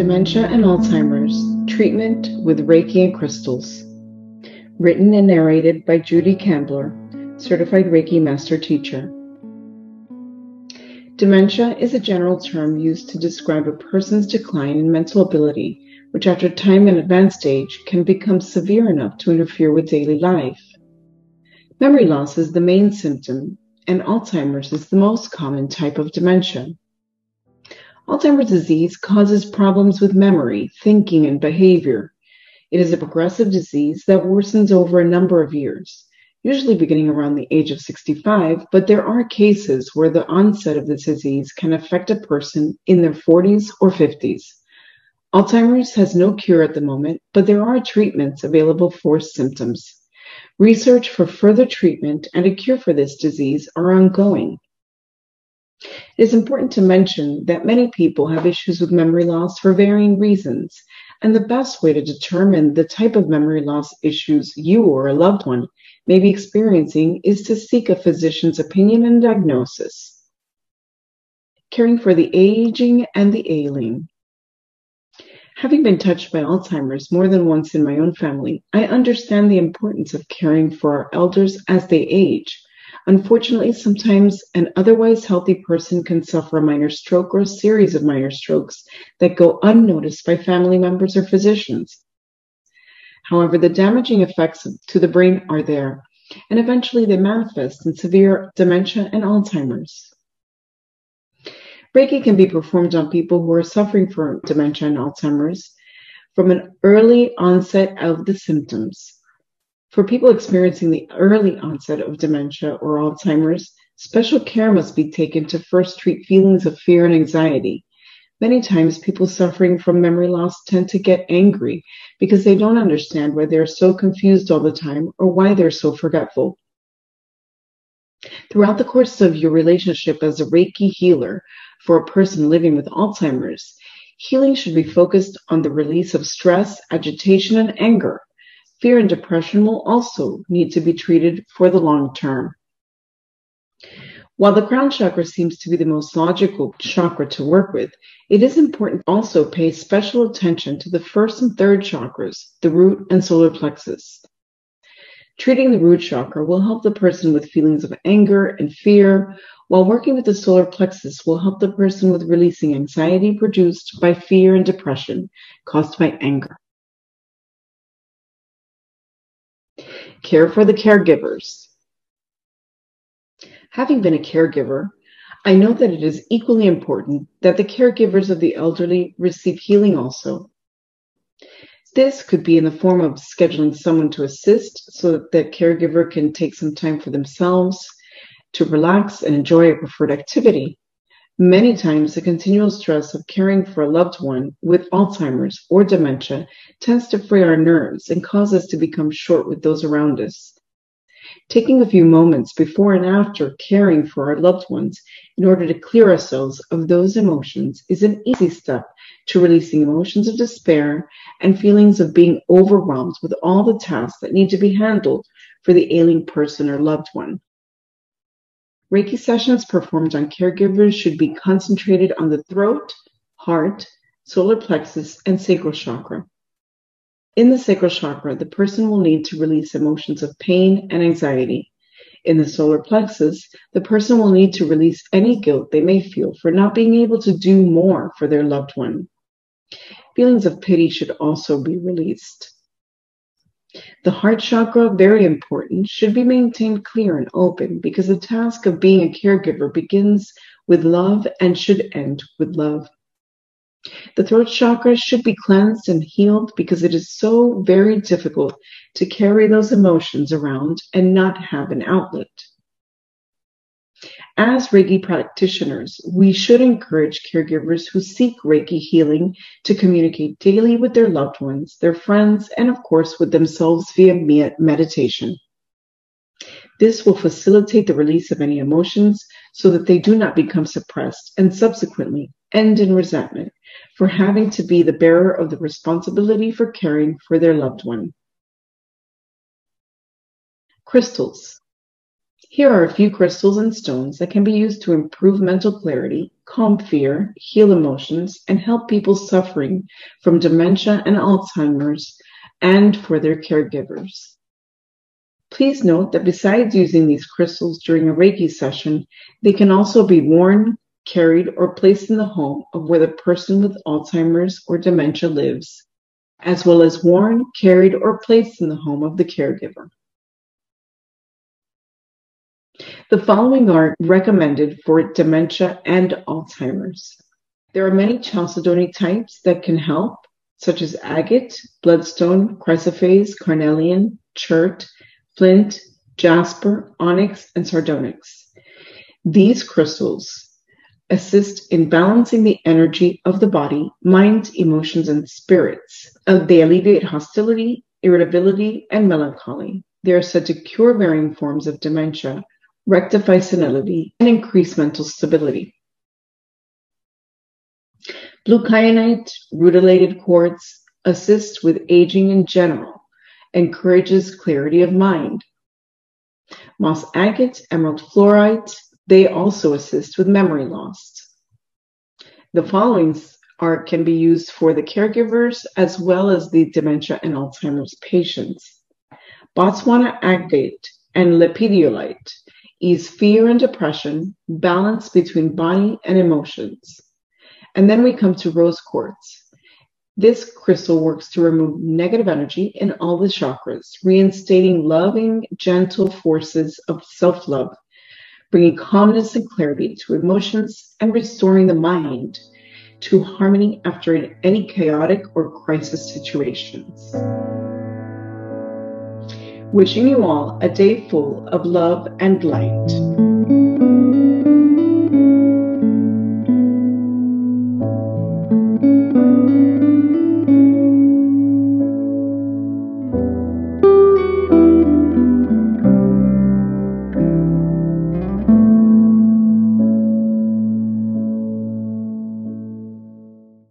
Dementia and Alzheimer's Treatment with Reiki and Crystals. Written and narrated by Judy Cambler, Certified Reiki Master Teacher. Dementia is a general term used to describe a person's decline in mental ability, which after time and advanced age can become severe enough to interfere with daily life. Memory loss is the main symptom, and Alzheimer's is the most common type of dementia. Alzheimer's disease causes problems with memory, thinking, and behavior. It is a progressive disease that worsens over a number of years, usually beginning around the age of 65, but there are cases where the onset of this disease can affect a person in their 40s or 50s. Alzheimer's has no cure at the moment, but there are treatments available for symptoms. Research for further treatment and a cure for this disease are ongoing. It is important to mention that many people have issues with memory loss for varying reasons, and the best way to determine the type of memory loss issues you or a loved one may be experiencing is to seek a physician's opinion and diagnosis. Caring for the aging and the ailing. Having been touched by Alzheimer's more than once in my own family, I understand the importance of caring for our elders as they age Unfortunately, sometimes an otherwise healthy person can suffer a minor stroke or a series of minor strokes that go unnoticed by family members or physicians. However, the damaging effects to the brain are there, and eventually they manifest in severe dementia and Alzheimer's. Reiki can be performed on people who are suffering from dementia and Alzheimer's from an early onset of the symptoms. For people experiencing the early onset of dementia or Alzheimer's, special care must be taken to first treat feelings of fear and anxiety. Many times, people suffering from memory loss tend to get angry because they don't understand why they're so confused all the time or why they're so forgetful. Throughout the course of your relationship as a Reiki healer for a person living with Alzheimer's, healing should be focused on the release of stress, agitation, and anger fear and depression will also need to be treated for the long term. While the crown chakra seems to be the most logical chakra to work with, it is important to also pay special attention to the first and third chakras, the root and solar plexus. Treating the root chakra will help the person with feelings of anger and fear, while working with the solar plexus will help the person with releasing anxiety produced by fear and depression caused by anger. Care for the caregivers. Having been a caregiver, I know that it is equally important that the caregivers of the elderly receive healing also. This could be in the form of scheduling someone to assist so that the caregiver can take some time for themselves to relax and enjoy a preferred activity. Many times, the continual stress of caring for a loved one with Alzheimer's or dementia tends to fray our nerves and cause us to become short with those around us. Taking a few moments before and after caring for our loved ones in order to clear ourselves of those emotions is an easy step to releasing emotions of despair and feelings of being overwhelmed with all the tasks that need to be handled for the ailing person or loved one. Reiki sessions performed on caregivers should be concentrated on the throat, heart, solar plexus, and sacral chakra. In the sacral chakra, the person will need to release emotions of pain and anxiety. In the solar plexus, the person will need to release any guilt they may feel for not being able to do more for their loved one. Feelings of pity should also be released. The heart chakra, very important, should be maintained clear and open because the task of being a caregiver begins with love and should end with love. The throat chakra should be cleansed and healed because it is so very difficult to carry those emotions around and not have an outlet. As Reiki practitioners, we should encourage caregivers who seek Reiki healing to communicate daily with their loved ones, their friends, and of course with themselves via meditation. This will facilitate the release of any emotions so that they do not become suppressed and subsequently end in resentment for having to be the bearer of the responsibility for caring for their loved one. Crystals. Here are a few crystals and stones that can be used to improve mental clarity, calm fear, heal emotions, and help people suffering from dementia and Alzheimer's and for their caregivers. Please note that besides using these crystals during a Reiki session, they can also be worn, carried, or placed in the home of where the person with Alzheimer's or dementia lives, as well as worn, carried, or placed in the home of the caregiver. The following are recommended for dementia and Alzheimer's. There are many chalcedony types that can help, such as agate, bloodstone, chrysoprase, carnelian, chert, flint, jasper, onyx, and sardonyx. These crystals assist in balancing the energy of the body, mind, emotions, and spirits. Uh, they alleviate hostility, irritability, and melancholy. They are said to cure varying forms of dementia, rectify senility, and increase mental stability. Blue kyanite, rutilated quartz assist with aging in general, encourages clarity of mind. Moss agate, emerald fluorite, they also assist with memory loss. The following are can be used for the caregivers as well as the dementia and Alzheimer's patients. Botswana agate and lepidolite ease fear and depression, balance between body and emotions. And then we come to rose quartz. This crystal works to remove negative energy in all the chakras, reinstating loving, gentle forces of self love, bringing calmness and clarity to emotions, and restoring the mind to harmony after any chaotic or crisis situations. Wishing you all a day full of love and light.